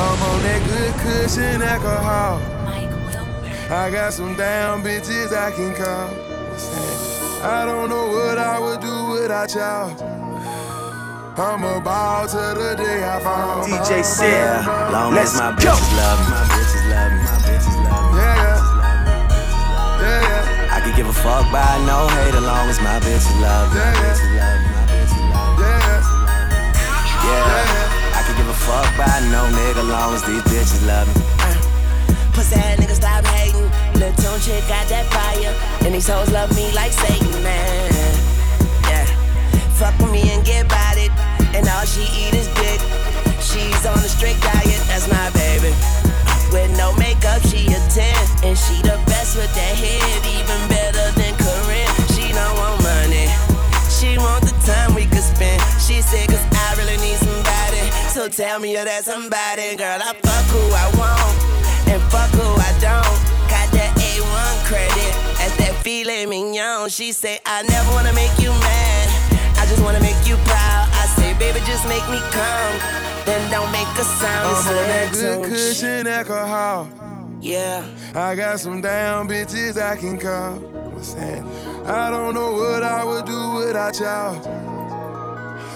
I'm on that good cushion alcohol. I got some down bitches I can call. I don't know what I would do without y'all. I'm about to the day I fall. DJ CeD, long as my bitches love me, my bitches love me, my bitches love me. Yeah, yeah. Yeah, yeah. I could give a fuck by no hate, as long as my bitches love me, my Yeah, yeah. bitches love me, my bitches love me. Yeah, Yeah, I could give a fuck by no nigga, long as these bitches love me. Uh, pussy ass nigga stop hating. Lil' Tunechi got that fire. And these hoes love me like Satan, man. Yeah. Fuck with me and get about it. And all she eat is dick. She's on a strict diet, that's my baby. With no makeup, she a 10. And she the best with that head, even better than Karrine. She don't want money. She want the time we could spend. She said, cause I really need somebody. So tell me you're that somebody. Girl, I fuck who I want. And fuck who I don't. Got that A1 credit. That's that filet mignon. She say, I never wanna make you mad. I just wanna make you proud. I say, baby, just make me come. Then don't make a sound. I'm on that good cushion alcohol. Yeah. I got some down bitches I can call. I don't know what I would do without y'all.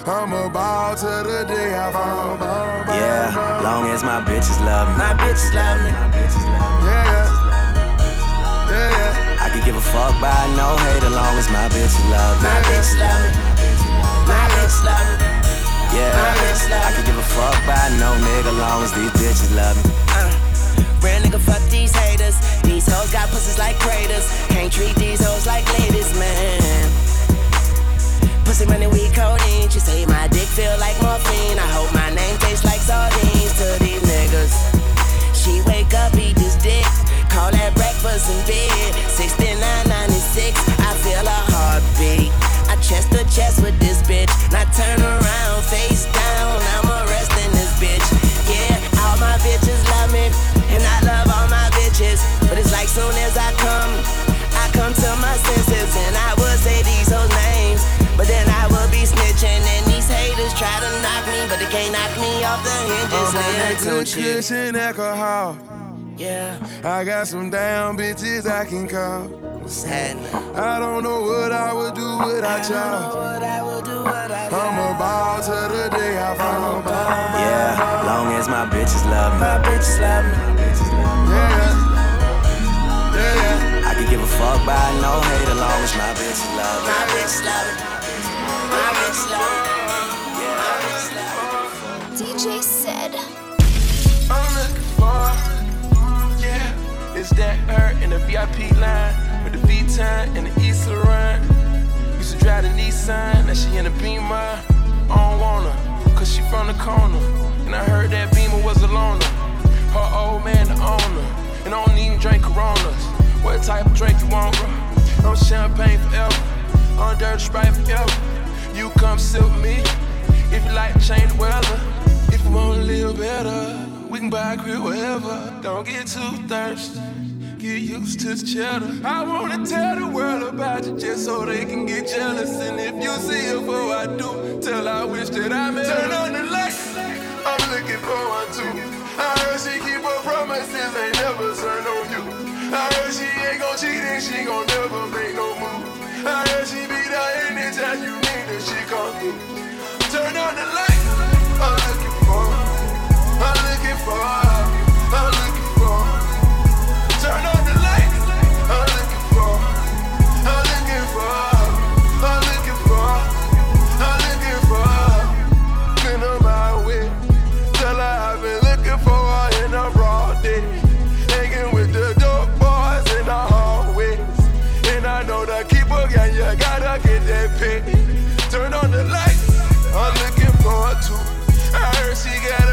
I'm about to the day I fall. Yeah, long as my bitches love me, My bitches love me. my bitches love me. Yeah, yeah. Yeah, yeah. I could give a fuck by no hate, as long as my bitches love me. My bitches love me. My bitches love me. Yeah, I could give a fuck by no nigga, long as these bitches love me. Uh, real nigga, fuck these haters. These hoes got pussies like craters. Can't treat these hoes like ladies, man. Pussy money, we codeine. She say my dick feel like morphine. I hope my name tastes like sardines to these niggas. She wake up, eat this dick. Call that breakfast in bed. 6996, I feel a heartbeat. I chest to chest with this bitch. Now turn around, that Lil' good Tune shit. cushion alcohol. Yeah, I got some down bitches I can call. what's happening? I don't know what I would do without y'all. What I will do, what I I'm about to the day I fall. Yeah, long as my bitches love me, My bitches love me. my bitches love me. Yeah, yeah. Yeah, I could give a fuck by no hate, as long as my bitches love me. My bitches love me. My bitches love me. My bitches love me. DJ CeD. That her in the VIP line with the V-Time and the East run. Used to drive the Nissan, now she in the Beamer. I don't want her, cause she from the corner. And I heard that Beamer was a loner. Her old man the owner. And I don't even drink Coronas. What type of drink you want, bro? I'm champagne forever. On dirty sprite forever. You come sit with me. If you like change the weather. If you wanna live better, we can buy a crib wherever. Don't get too thirsty. Get used to the cheddar. I wanna tell the world about you just so they can get jealous. And if you see her before I do, tell I wish that I met Turn on the lights, I'm looking for one too. I heard she keep her promises, ain't never turn on you. I heard she ain't gon' cheat and she gon' never make no move. I heard she be there anytime you need her, she come through. Turn on the lights. I'm looking for. I'm looking for. She got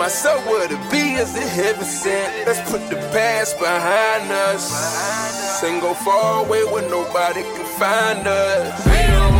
myself where to be is it heaven sent. Let's put the past behind us. And go far away where nobody can find us.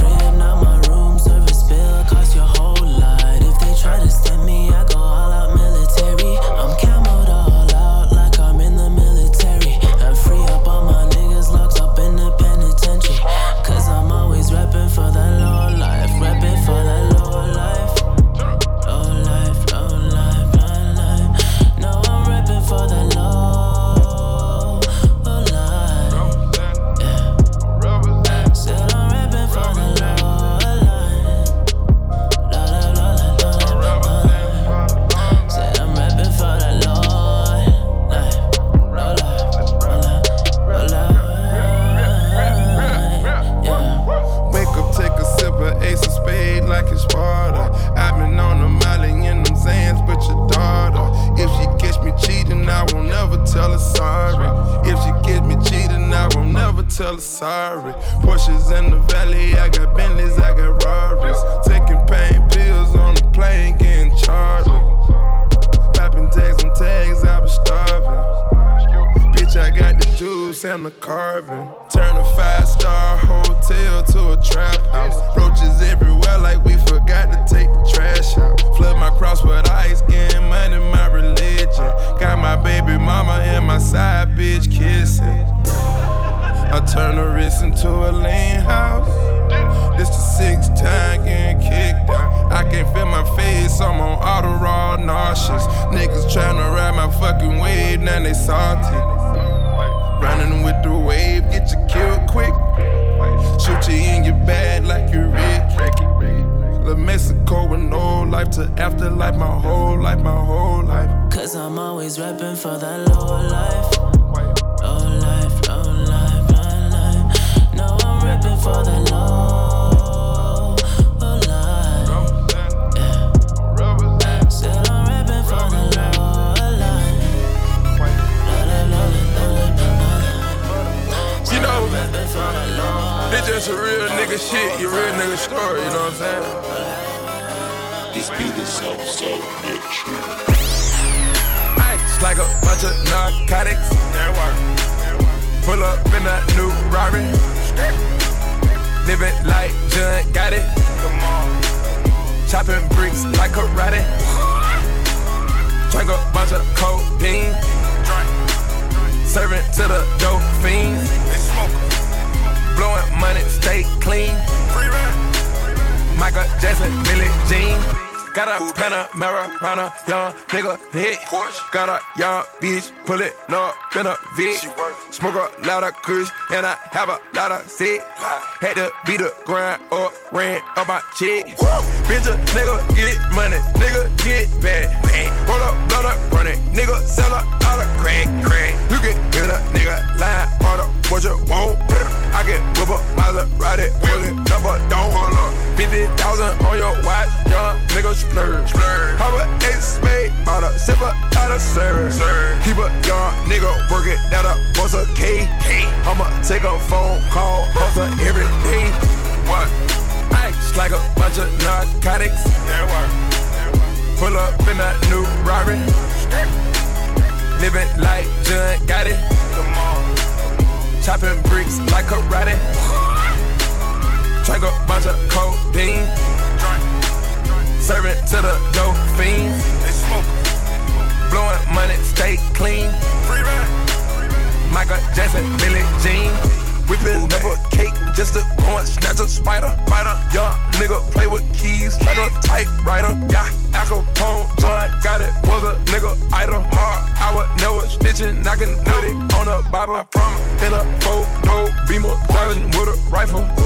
they salty. Running with the wave, get you killed quick. Shoot you in your bag like you're Rick. La Mexico with no life to afterlife, my whole life, my whole life. Cause I'm always rapping for that lower life. Low life, low life, low life. No, I'm rapping for that low This just a real nigga shit, your real nigga story, you know what I'm saying? This beat is so, so. Ice like a bunch of narcotics. Pull up in a new Rari. Living like John Gotti. Chopping bricks like karate. Drink a bunch of codeine. Serving to the dope fiends. Blowing money, stay clean. Michael Jackson, Billie Jean. Got a Panamera, Rana, young nigga hit. Got a young bitch, pull it up in a Vic. Smoke a lot of kush, and I have a lot of sick. Had to beat the grind up, ran up my check. Bitch, a nigga get money, nigga get bad. Roll up, blood up, run it, nigga sell a lot of crack, crack. You get a nigga line, order what you want. I can whip up Maserati, wheel it, number don't hold up. 50,000 on your watch, young nigga splurge. splurge. Have a X made, bought a sipper, out of service. Keep a young nigga working that up, what's a K? I'ma take a phone call, hustle every day. What? Ice like a bunch of narcotics. Pull up in a new Rari. Living like John Gotti. Chopping bricks like karate. Drink a bunch of codeine. Serving to the dope fiends. Blowing money, stay clean. Michael Jackson, Billie Jean. Whipping up a cake just to go and snatch a spider. Spider, young nigga play with keys like a typewriter. Yeah, Al Capone, John Gotti, was a nigga idol. Hard, I was never snitching, put it on a Bible. I promise. In a photo, beamer, driving with a rifle.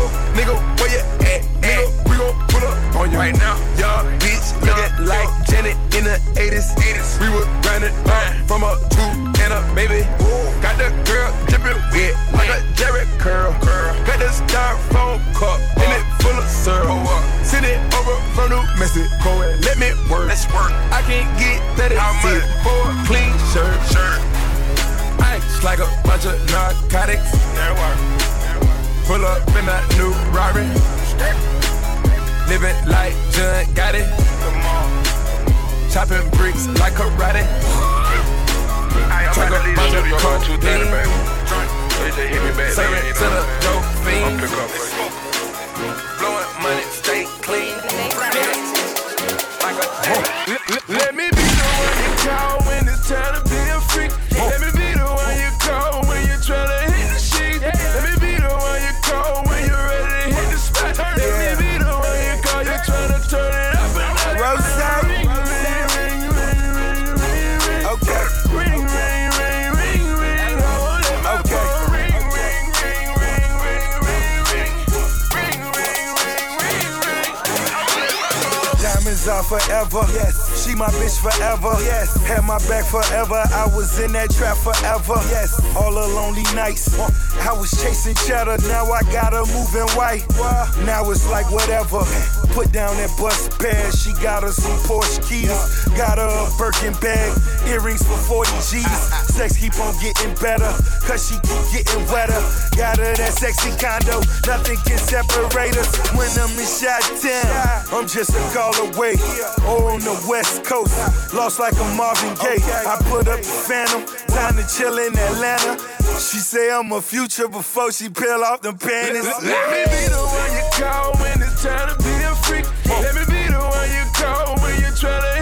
Cheddar. Now I got her moving white. Now it's like whatever. Put down that bus bag. She got her some Porsche keys. Got her a Birkin bag. Earrings for 40 G's. Sex keep on getting better. Cause she keep getting wetter. Got her that sexy condo. Nothing can separate us. When I'm in shot town, I'm just a call away. or On the west coast. Lost like a Marvin Gaye. I put up the phantom. Time to chill in Atlanta. She say I'm a future before she peel off them panties. Let me be the one you call when it's time to be a freak. Let me be the one you call when you're trying to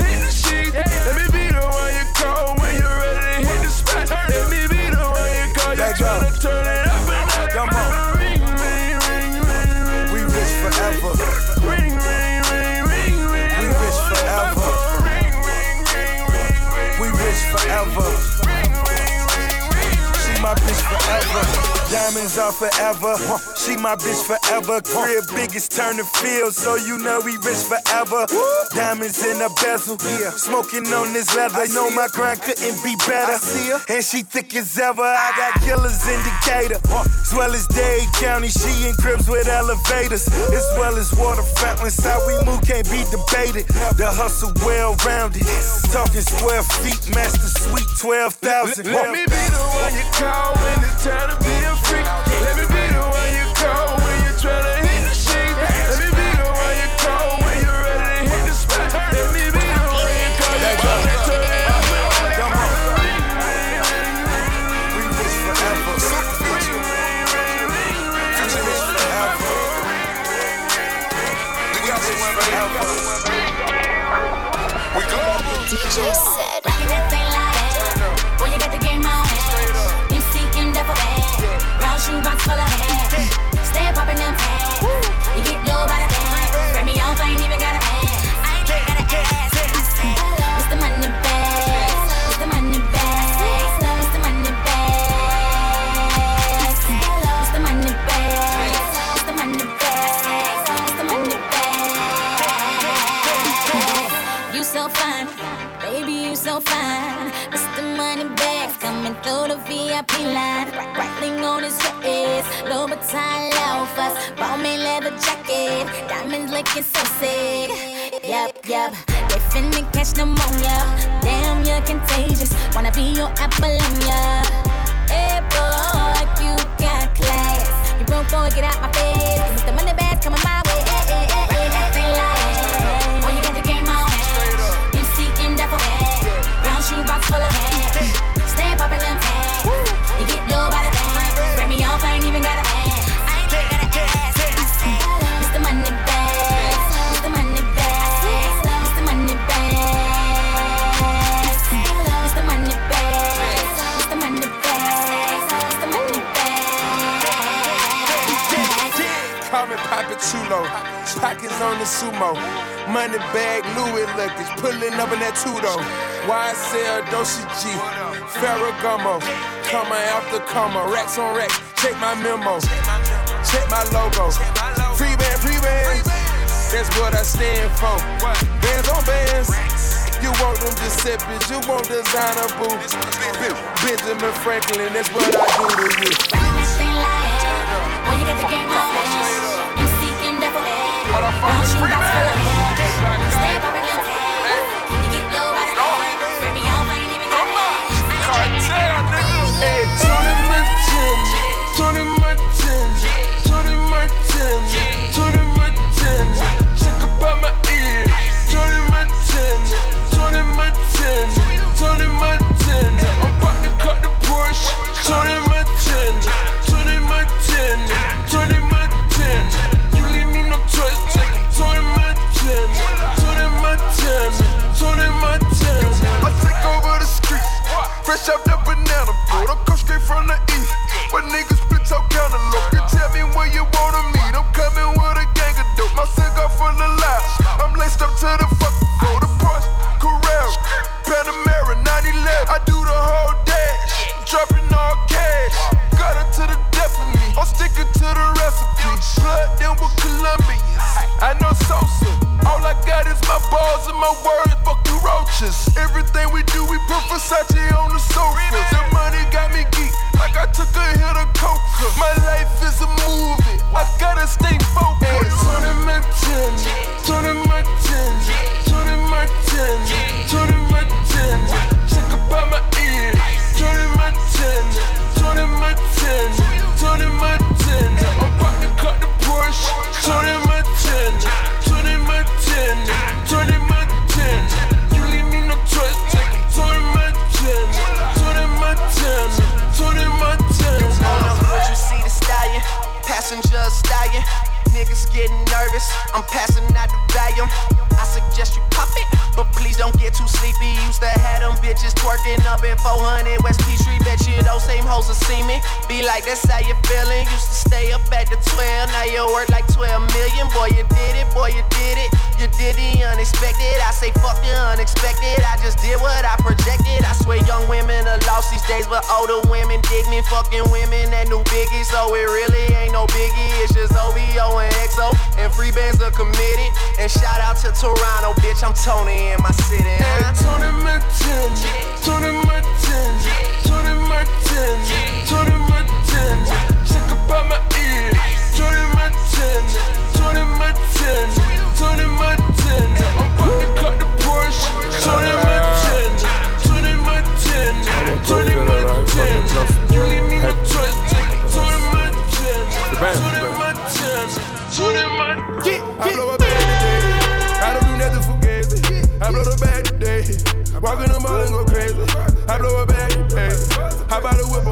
Diamonds are forever. She my bitch forever. Crib biggest turn the field, so you know we rich forever. Diamonds in the bezel. Smoking on this leather. I know my grind couldn't be better. And she thick as ever. I got killers in Decatur. As well as Dade County. She in cribs with elevators. As well as waterfront. When how we move can't be debated. The hustle well rounded. Talking square feet, master suite 12,000. Let me be the one you call when it's time to be Money bag, Louis luggage. Pulling up in that Tudo. YSL, Doshi G. Ferragamo. Comma after comma. Racks on racks. Check my memo. Check my logo. Free band, free band. That's what I stand for. Bands on bands. You want them Giuseppe's, you want designer boots. Benjamin Franklin, that's what I do to you. Banana boat. I'm come straight from the east. But niggas split out cantaloupe. You tell me where you wanna meet. I'm coming with a gang of dope. My cigar full of lies. I'm laced up to the fucking floor. The Porsche, Carrera, Panamera, 911. I do the whole dash. Dropping all cash. Got it to the death of me. I'm sticking to the recipe. Blood them with Colombians. I know Sosa. All I got is my balls and my words. Fuck you roaches. Everything we do, we put Versace like, that's how you feeling. Used to stay up at the 12, now you work like 12 million. Boy, you did it, boy, you did it. You did the unexpected. I say fuck the unexpected. I just did what I projected. I swear young women are lost these days, but older women dig me. Fucking women that new biggie, so it really ain't no biggie. It's just OVO and XO, and free bands are committed. And shout out to Toronto, bitch. I'm Tony in my city. Huh? Tony Montana, Tony Montana, Tony Montana, Tony Montana. Check up on my ear, Tony Montana, Tony Montana, Tony Montana. I'm the Porsche, Tony Montana, Tony Montana, Tony Montana. You need me Tony Montana, Tony Montana, Tony Montana. I blow a bag today. I don't do nothing for. I blow bag today. Walk in the mall and go crazy. I blow a bag today. How about a whip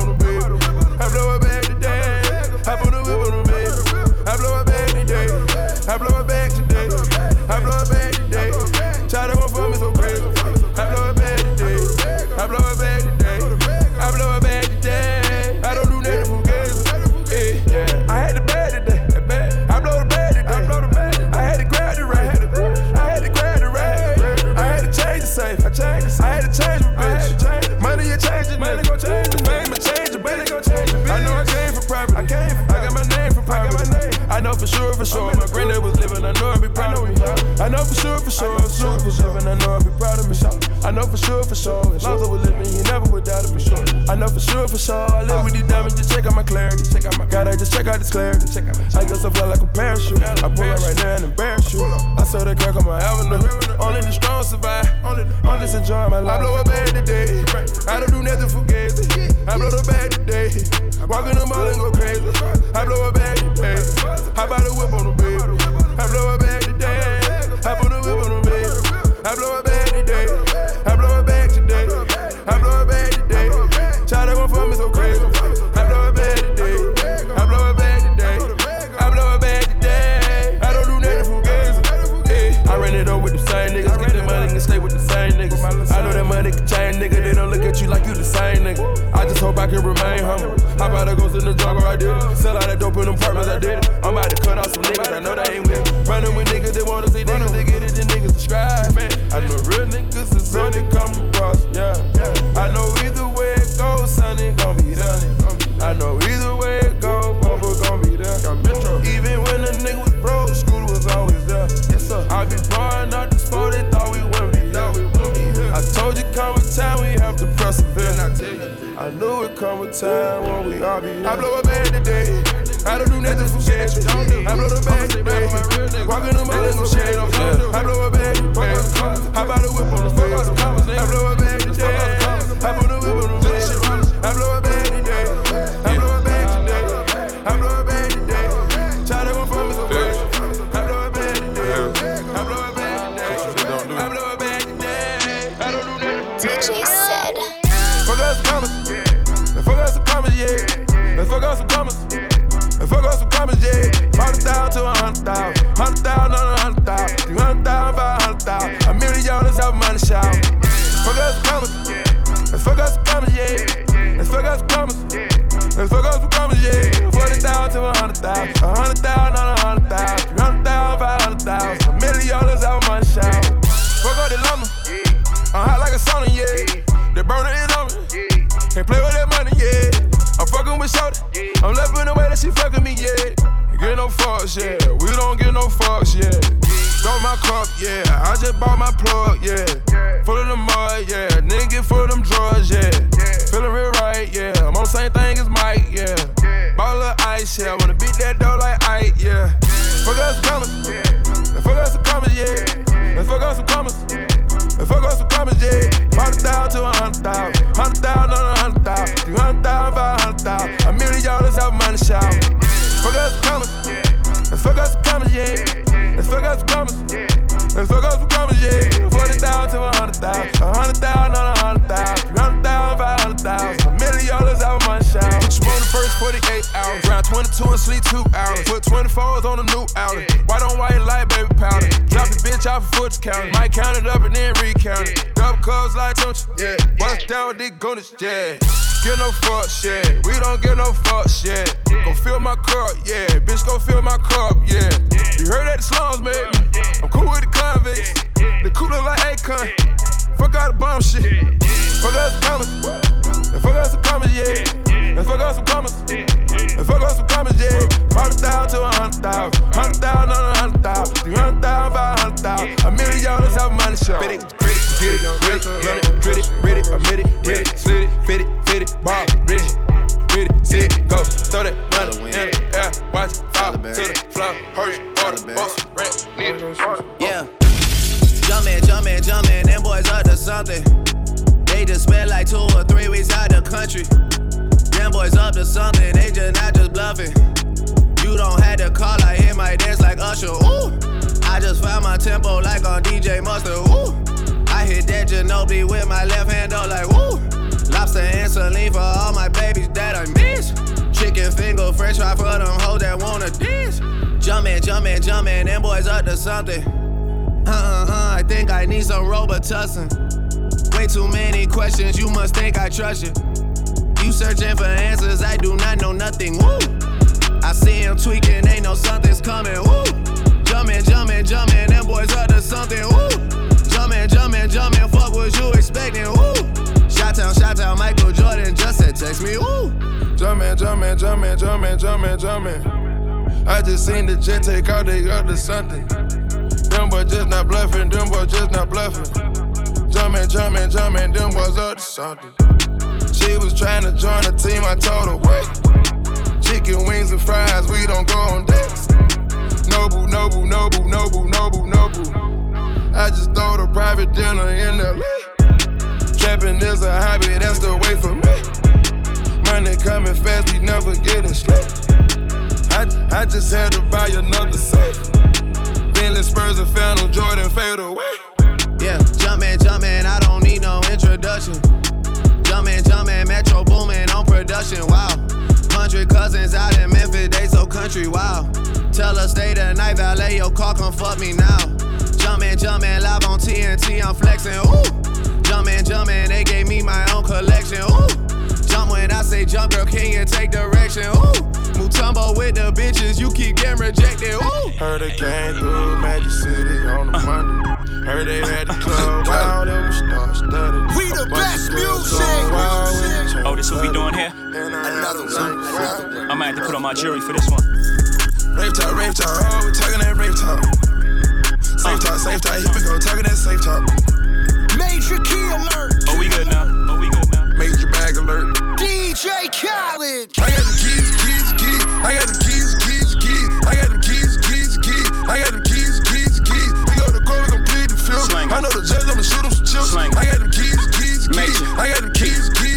sure, for sure. Sure for sure. And I know I'd be proud of me. I know for sure, for sure. As long as I was living, you never would doubt it for sure. I know for sure, for sure. I live with these diamonds. Just check out my clarity. Check out my gotta just check out this clarity. Check out I go so fly like a parachute. I pull up right now and embarrass you. I saw that crack on my avenue. Only the strong survive. Only, only just enjoy my life. I blow a bag today. I don't do nothing for gazy. I blow the bag today. Walk in the mall and go crazy. I blow a bag today. How about a whip on the baby? I blow a bag today. I put a I blow a bag today. I blow a bag today. I blow a bag today. Try to go for me so crazy. I blow a bag today. I blow a bag today. I blow a bag today. I don't do nothing for gazy. I ran it over with the same niggas. Get the money and stay with the same niggas. I know that money can change, nigga. They don't look at you like you the same nigga. I just hope I can remain humble. How about I go to the jungle? I did it. Sell out that dope in them apartments, I did it. I'm about to cut off some niggas. I know they ain't with. Running with niggas that wanna see niggas. Subscribe. I know real niggas is on it come across. Yeah, I know either way it goes, son, it gon' be done. I know either way it goes, motherfucker gon' be there. Even when the nigga was broke, school was always there. Yes, sir. I be blowing out the sport, they thought we wouldn't be there. I told you come a time we have to persevere. I knew it come a time when we all be here. I blow a bag today. I don't do nothing for cash. I blow the bag today. Walk in the and go shade. I blow a bag. How about a whip of. Fuck us commas. And fuck us commas, yeah. And fuck us commas. And fuck us commas, yeah. Forty thousand to a hundred thousand. A hundred thousand on a hundred thousand. Three hundred thousand, five hundred thousand. A million dollars out of money shout. Fuck up the lumber. I'm hot like a sauna, yeah. The burner is on me. Can't play with that money, yeah. I'm fucking with Shorty. I'm loving the way that she fucking me, yeah. Get no fucks, yeah. We don't Got my cup, yeah. I just bought my plug, yeah. Full of the mud, yeah. Nigga get full of them drugs, yeah. Feeling real right, yeah. I'm on the same thing as Mike, yeah. Bottle of ice, yeah. I wanna beat that dough like Ike, yeah. Fuck us some commas. Yeah. Fuck us some commas, yeah. And fuck us some commas. And fuck us some commas, yeah. Hundred thousand to a hundred thousand. Hundred thousand on a hundred thousand. Three hundred thousand, five hundred thousand. A million dollars out of money shout. Fuck us some commas. And fuck us some commas, yeah. And fuck 22 and sleep two hours. Put 24s on a new outlet. White on white light, baby powder. Drop the bitch off a foot count. Might count it up and then recount it. Double cubs like don't you? Yeah. Bust down with these goonies, yeah. Get no fuck shit. We don't get no fuck shit. Go fill my cup, yeah. Bitch, go fill my cup, yeah. You heard that the slums, man. I'm cool with the convicts. The cooler like Akon. Fuck out the bomb shit. Fuck out the. And fuck out some comments, yeah. And fuck out some comments. And fuck out some comments, yeah. Hundred thousand to a hundred thousand. Hundred thousand on a hundred thousand. Three hundred thousand, five hundred thousand. A million dollars have money show. Get it, get it, get it, get it, get it, get it, get it, admit it, get it, slit it, fit it, fit it, ball, rich with it, see it, go. Throw that money in the air, watch it fall to the floor. Hurry, water, boss, rent, need it. Yeah. Jumpin', jumpin', jumpin', them boys up to something. They just spent like two or three weeks out the country. Them boys up to something, they just not just bluffing. You don't have to call, I hit my dance like Usher. Ooh, I just found my tempo like on DJ Mustard. Ooh, I hit that Ginobili with my left hand up like woo. Lobster and saline for all my babies that I miss. Chicken finger, french fry for them hoes that wanna dance. Jumpin', jumpin', jumpin', them boys up to something. Uh uh uh, I think I need some Robitussin. Way too many questions, you must think I trust you. You searching for answers, I do not know nothing. Woo! I see him tweaking, they know something's coming. Woo! Jumpin', jumpin', jumpin', them boys up to something. Woo! Jumpin', jumpin', jumpin', fuck what you expecting. Woo! Shot town, shot town, Michael Jordan just said text me. Woo! Jumpin', jumpin', jumpin', jumpin', jumpin', jumpin'. I just seen the jet take out, they up to something. Them boys just not bluffing, them boys just not bluffing. Jumpin', jumpin', jumpin', them boys up to something. She was trying to join the team, I told her wait. Chicken wings and fries, we don't go on dates. Noble, noble, noble, noble, noble, noble. I just throw the private dinner in the LA. Trapping is a hobby, that's the way for me. Money coming fast, we never getting straight. I, I just had to buy another safe. Bentley Spurs and Phantom Jordan fade away. Yeah, jump man, jump man, I don't need no introduction. Jumpin', jumpin', Metro boomin' on production, wow. Hundred cousins out in Memphis, they so country, wow. Tell her stay the night, valet your car, come fuck me now. Jumpin', jumpin', live on TNT, I'm flexin', ooh. Jumpin', jumpin', they gave me my own collection, ooh. Jump when I say jump, girl, can you take direction, ooh. Mutombo with the bitches, you keep getting rejected, ooh. Heard they came through Magic City on a Monday. Heard they had the club wild, it was star studded. We the A bunch best of girls music. going wild with each Oh, this what we doing here? Another one. I might have to put on my jury for this one. Rave talk, rave talk, oh, we talking that rave talk. Safe talk, safe talk, here we go, talking that safe talk. Major key alert. Oh, we good now. Oh, we good now. Major bag alert. DJ Khaled. I got the keys, keys, keys. I got the keys, keys, keys. I got the keys, keys, keys. I got the keys, keys, keys. We go to court, we gon' plead the. Slang. I know the judge, I'ma shoot him some chips. Slang. I got the keys, keys, keys. I got the keys, keys, keys.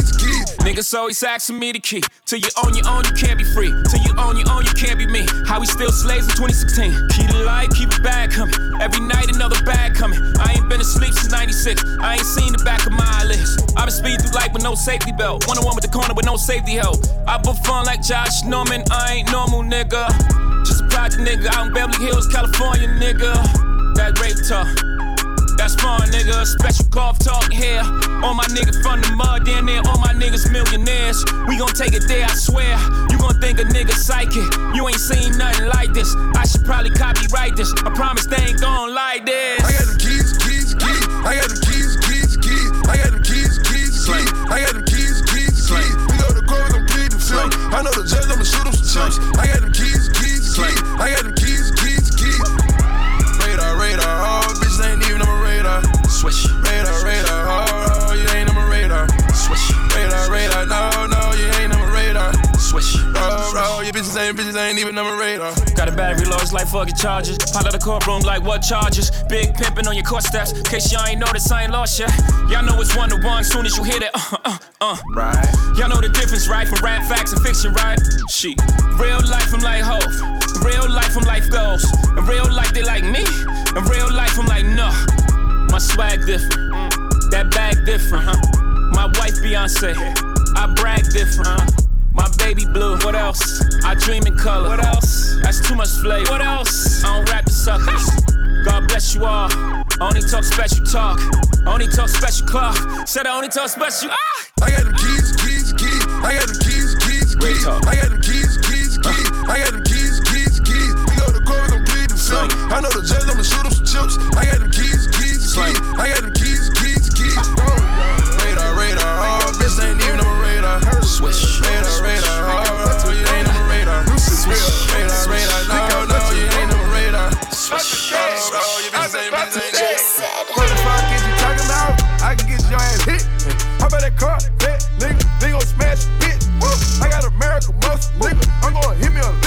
Niggas always asking me the key. Till you own your own, you can't be free. Till you own your own, you can't be me. How we still slaves in 2016. Keep the light, keep it bag coming. Every night another bag coming. I ain't been asleep since 96. I ain't seen the back of my eyelids. i been speeding through life with no safety belt. One on one with the corner with no safety help. I put fun like Josh Norman. I ain't normal, nigga. Just a project nigga out in Beverly Hills, California, nigga. That rape talk. That's fun, nigga. Special golf talk here. All my niggas from the mud, down there. All my niggas millionaires. We gon' take it there, I swear. You gon' think a nigga psychic. You ain't seen nothing like this. I should probably copyright this. I promise they ain't gon' like this. I got the keys, keys, keys. I got the keys, keys, keys. I got the keys, keys, keys. I got the keys, keys, keys. We go to court, plead the fifth. I know the judge, I'ma shoot him some chips. I got the keys, your bitches ain't, even on my radar. Got a battery low, it's like fucking charges. Pile out the courtroom like what charges? Big pimpin' on your court steps. Case y'all ain't noticed, I ain't lost yet. Y'all know it's one to one soon as you hear that. Uh, uh, uh. Right. Y'all know the difference, right? From rap facts and fiction, right? She. Real life, I'm like Hov. Real life, I'm like goals. In real life, they like me. In real life, I'm like, no. My swag different. That bag different, huh? My wife, Beyonce. I brag different, huh? My baby blue. What else? I dream in color. What else? That's too much flavor. What else? I don't rap the suckers. God bless you all. Only talk special talk. Only talk special clock. Said I only talk special. Ah! I got them keys, keys, keys. I got them keys, keys, keys. I got them keys, keys, keys. I got them keys, keys, keys. We go to court, we gon' plead the film. I know the judge, I'ma shoot him some chips. I got them keys, keys, keys. I got them keys, Swish. Radar, radar, oh, you ain't on my radar. Swish. Radar, radar, no, no, you ain't on my radar. Swish. Oh, oh, you bitches ain't, bitches ain't. What the fuck is you talking about? I can get your ass hit. How about that car? That nigga, nigga gon' smash bitch. Woo. I got America muscle, nigga. I'm gonna hit me a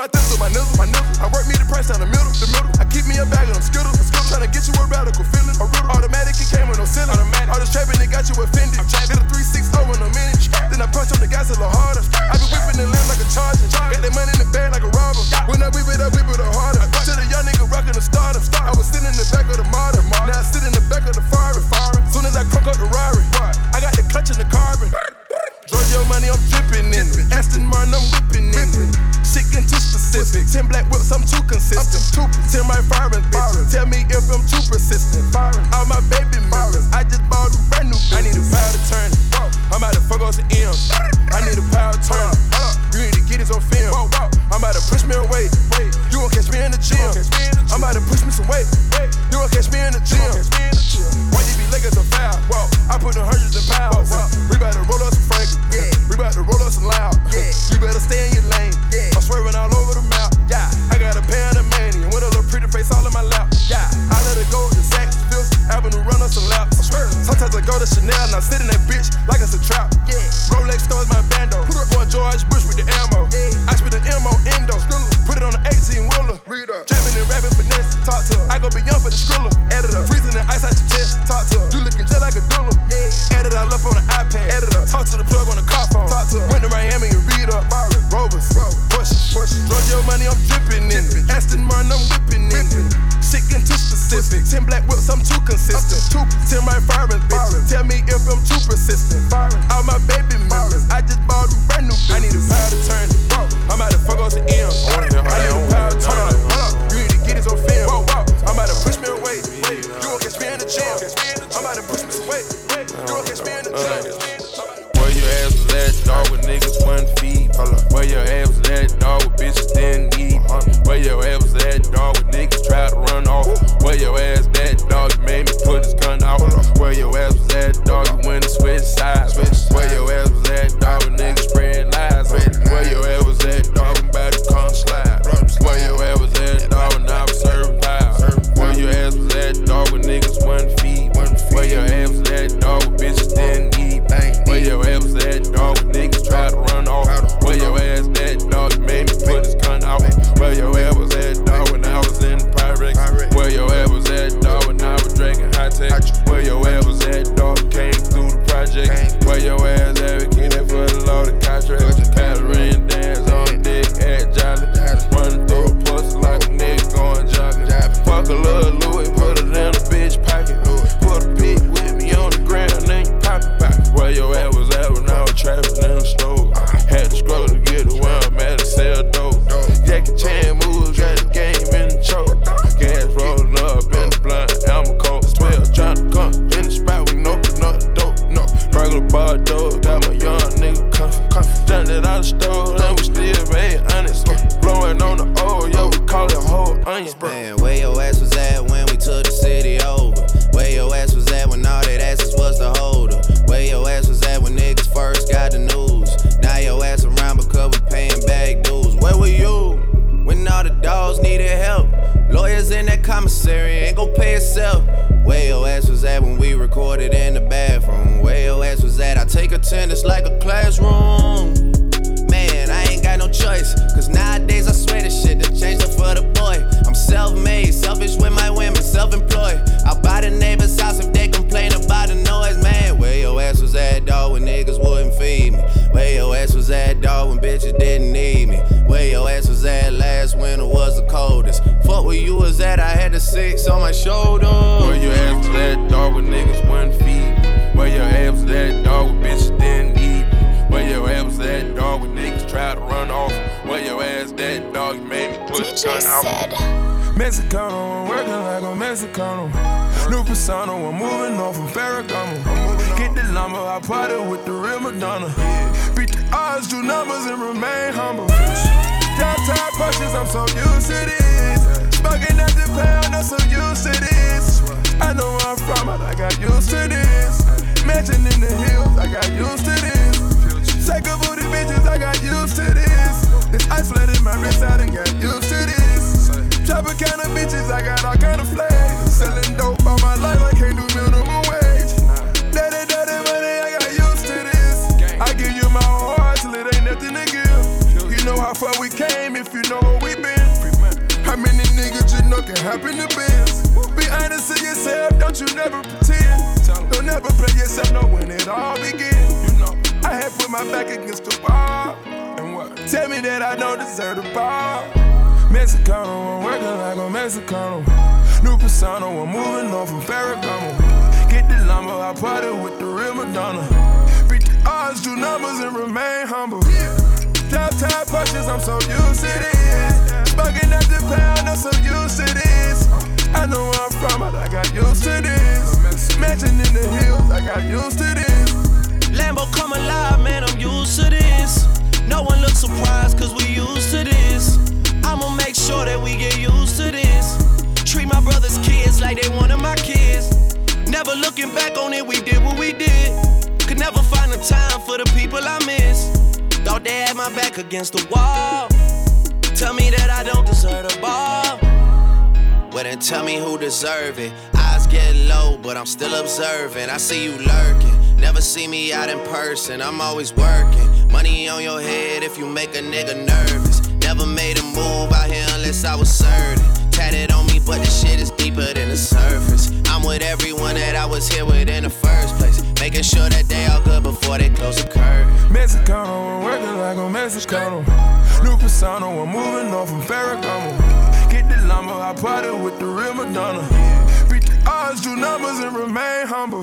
my thizzle, my nizzle, my nizzle. I work me the price down the middle, the middle. I keep me a bag of them skittles. Tryna get you a radical feeling. A riddle. Automatic, it came with no ceiling. All this trapping, it got you offended. Did a 360 in a minute. Then I punch on the gas a little harder. I be whipping the limb like a charger. Got that money in the bag like a robber. When I whip it, I whip it harder. To the young nigga rockin' the stardom. I was sitting in the back of the model. Now I sit in the back of the Ferrari. Soon as I crunk up the Rari, I got the clutch in the carbon. Drug your money, I'm dripping in it. Aston Martin, I'm whipping in it. Getting too specific. Ten black whips, I'm too consistent. Ten my firing bitches. Tell me if I'm too persistent. All my baby mirrors. I just bought a brand new. I need a power to turn. I'm about to fuck on some M's. I need a power to turn. You need to get this on film. I'm about to push me away. You won't catch me in the gym. I'm about to push me some weight. You won't catch me in the gym. Why you be looking so foul? I put in hundreds of pounds. We about to roll up some Frankie. We about to roll up some loud. You better stay in your lane. Yeah. I'm swerving all over the map. Yeah, I got a pair of Panamanian with a little pretty face all in my lap. Yeah, I let it go to Saks, Fifth Avenue, run up some laps. Sometimes I go to Chanel and I sit in that bitch like it's a trap. Yeah. Rolex stores my bando. Going George Bush with the ammo. Yeah. I spit the ammo endo. Put it on the 18 wheeler. Read up. Jamming and rapping finesse. Talk to her. I go beyond for the skriller. Editor. Freezing the ice out your chest. Talk to her. You looking just like a doodle. Yeah. Add it up on the iPad. Editor. Talk to the plug on the car phone. Talk to her. Went to Miami and read up. Byron. Rovers. Push. Push. Drug your money, I'm dripping in it. Aston Martin, I'm whipping in it. Shit getting too specific. Ten black whips, I'm too consistent. Two, ten right firing, bitch. Tell me if I'm too persistent. All my baby members, I just bought a brand new. Bitch. I need a power to turn. I'm out of fuck off the M. Beat the odds, do numbers, and remain humble. Top punches, I'm so used to this. Smoking at the pound, I'm so used to this. I know where I'm from, but I got used to this. Mansion in the hills, I got used to this. Psycho booty bitches, I got used to this. This flooded my wrist, I done got used to this. Chopper kind of bitches, I got all kind of flags. Selling dope all my life, I can't do minimum far we came if you know where we been. How many niggas you know can happen to biz? Be honest to yourself, don't you never pretend. Don't never play yourself, know when it all begin. You know, I had put my back against the wall. And what? Tell me that I don't deserve the ball. Mexicano, I'm working like a Mexicano. New persona, I'm moving on from Ferragamo. Get the lumber, I party with the real Madonna. Beat the odds, do numbers, and remain humble. Top top punches, I'm so used to this. Smoking at the pound, I'm so used to this. I know where I'm from, but I got used to this. Mansion in the hills, I got used to this. Lambo come alive, man, I'm used to this. No one looks surprised, cause we used to this. I'ma make sure that we get used to this. Treat my brother's kids like they one of my kids. Never looking back on it, we did what we did. Could never find the time for the people I miss. Thought they had my back against the wall. Tell me that I don't deserve the ball. Well, then tell me who deserve it. Eyes get low, but I'm still observing. I see you lurking. Never see me out in person. I'm always working. Money on your head if you make a nigga nervous. Never made a move out here unless I was certain. Tatted on me, but the shit is deeper than the surface. I'm with everyone that I was here with in the first. Making sure that they all good before they close the curtain. Mexicano, I'm working like a Mexicano. New persona, I'm moving on from Ferragamo. Get the llama, I party with the real Madonna. Beat the odds, do numbers, and remain humble.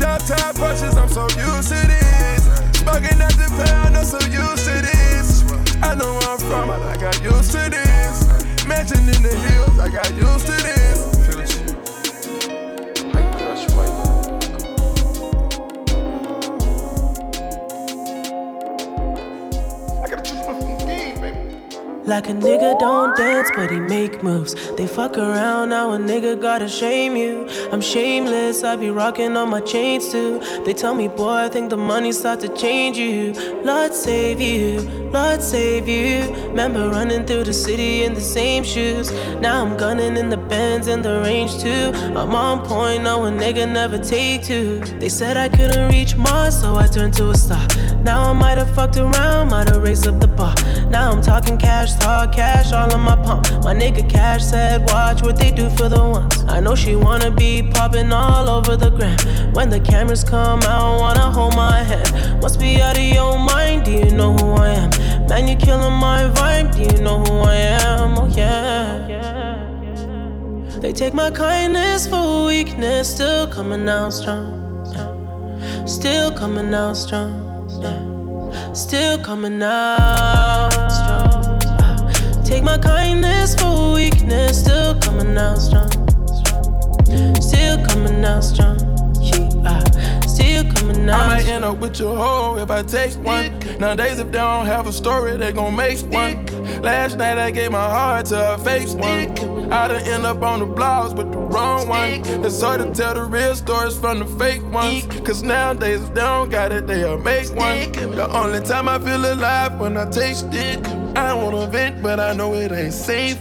Drop top punches, I'm so used to this. Smoking at the pound, I'm so used to this. I know where I'm from, I got used to this. Mansion in the hills, I got used to this. Like a nigga don't dance, but he make moves. They fuck around, now a nigga gotta shame you. I'm shameless, I be rocking on my chains too. They tell me, boy, I think the money start to change you. Lord save you, Lord save you. Remember running through the city in the same shoes. Now I'm gunning in the Benz and the range too. I'm on point, no a nigga never take two. They said I couldn't reach Mars, so I turned to a star. Now I might have fucked around, might have raised up the bar. Now I'm talking cash hard cash all in my palm. My nigga Cash said, watch what they do for the ones. I know she wanna be popping all over the gram. When the cameras come out, wanna hold my hand. Must be out of your mind, do you know who I am? Man, you killing my vibe, do you know who I am? Oh yeah. They take my kindness for weakness, still coming out strong. Still coming out strong. Still coming out strong. Take my kindness for weakness, still coming out strong. Still coming out strong. Still coming out. I might end up with your hoe if I take one. Nowadays, if they don't have a story, they gon' make one. Last night I gave my heart to a fake one. I done end up on the blogs with the wrong one. It's hard to tell the real stories from the fake ones. Cause nowadays, if they don't got it, they'll make one. The only time I feel alive when I taste it. I wanna vent, but I know it ain't safe.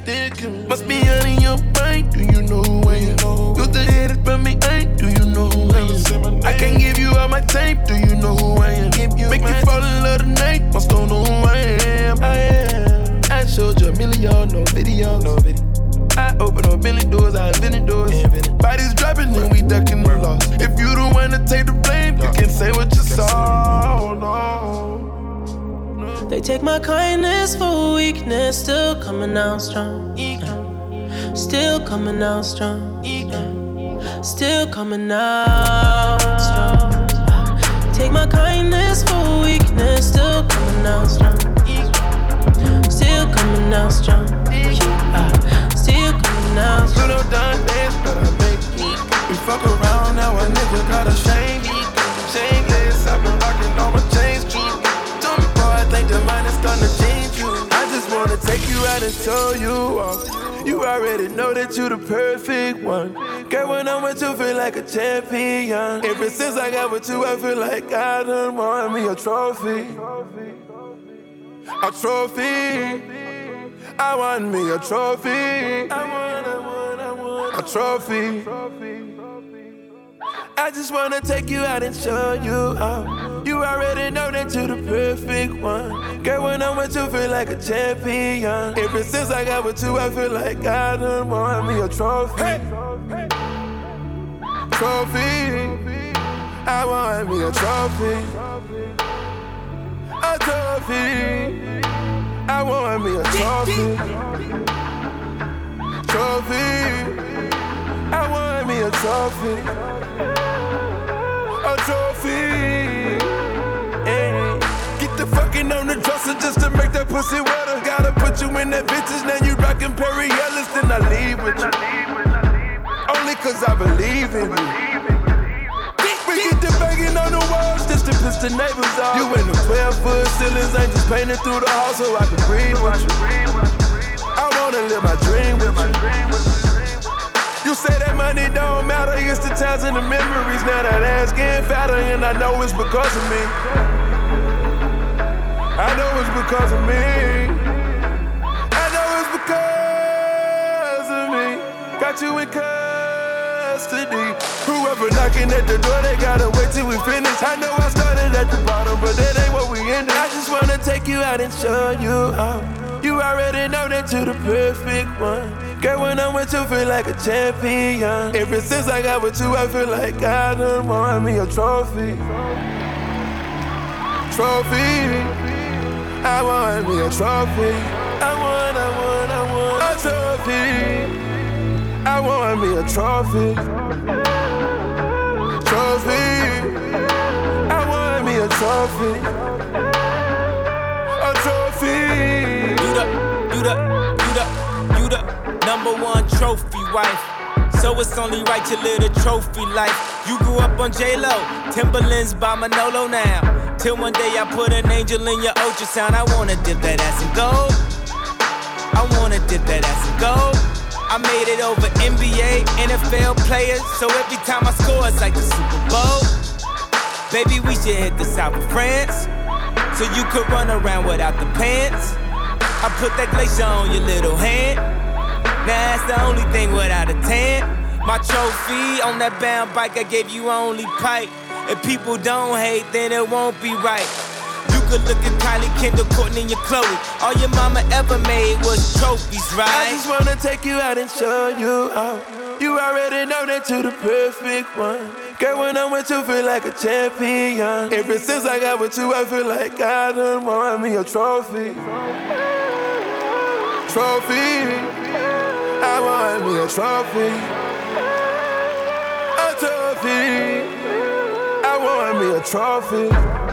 Must be out in your mind. Do you know who I am? You the headed from me, ain't? Do you know who I am? I can't give you all my tape. Do you know who I am? Make me fall in love tonight. Must don't know who I am. I am. I showed you a million, no video, no video. I open up many doors, I invented doors. Bodies dropping, and we ducking the loss. If you one to take the blame, you can say what you saw. No. They take my kindness for weakness, still coming out strong. Still coming out strong. Still coming out strong. Take my kindness for weakness, still coming out strong. Still coming out strong. Still coming out strong. Little done dance, but I it. We fuck around, now a nigga got a shame. Shameless, I've been rocking all my chains. Tell me, boy, I think the mind is gonna change you. I just wanna take you out and show you off. You already know that you the perfect one. Girl, when I'm with you, feel like a champion. Ever since I got with you, I feel like I done won me a trophy. A trophy. I want me a trophy. I want, I want, I want a trophy. I just wanna take you out and show you out. You already know that you're the perfect one. Girl, when I'm with you, feel like a champion. Ever since I got with you, I feel like I done won me a trophy. Trophy. I want me a trophy. A trophy. I want me a trophy. Trophy. I want me a trophy. A trophy. Hey. Get the fucking on the dresser just to make that pussy wetter. Gotta put you in that vintage, now you rockin' Perry Ellis, then I leave with you. Only cause I believe in you. Banging on the walls just to piss the neighbors off. You in the 12 foot ceilings, ain't just painting through the hall so I can breathe with you. I wanna live my dream with you. You say that money don't matter, it's the times and the memories. Now that ass getting fatter, and I know it's because of me. I know it's because of me. I know it's because of me. Got you in. Whoever knocking at the door, they gotta wait till we finish. I know I started at the bottom, but that ain't what we ended. I just wanna take you out and show you out. You already know that you're the perfect one. Girl, when I'm with you, feel like a champion. Ever since I got with you, I feel like I done won me a trophy. Trophy. I want me a trophy. I want, I want, I want a trophy. I want me a trophy. Trophy. A trophy. You the, you the, you the, you the number one trophy wife. So it's only right you live the trophy life. You grew up on J-Lo, Timberlands by Manolo now. Till one day I put an angel in your ultrasound. I wanna dip that ass in gold. I wanna dip that ass in gold. I made it over NBA, NFL players. So every time I score, it's like the Super Bowl. Baby, we should hit the south of France. So you could run around without the pants. I put that glacier on your little hand. Now that's the only thing without a tan. My trophy on that bound bike, I gave you only pipe. If people don't hate, then it won't be right. You could look at Kylie, Kendall, Kourtney, and your Khloe. All your mama ever made was trophies, right? I just wanna take you out and show you out. You already know that you're the perfect one. Girl, when I'm with you, feel like a champion. Ever since I got with you, I feel like I done won me a trophy. Trophy. I want me a trophy. A trophy. I want me a trophy.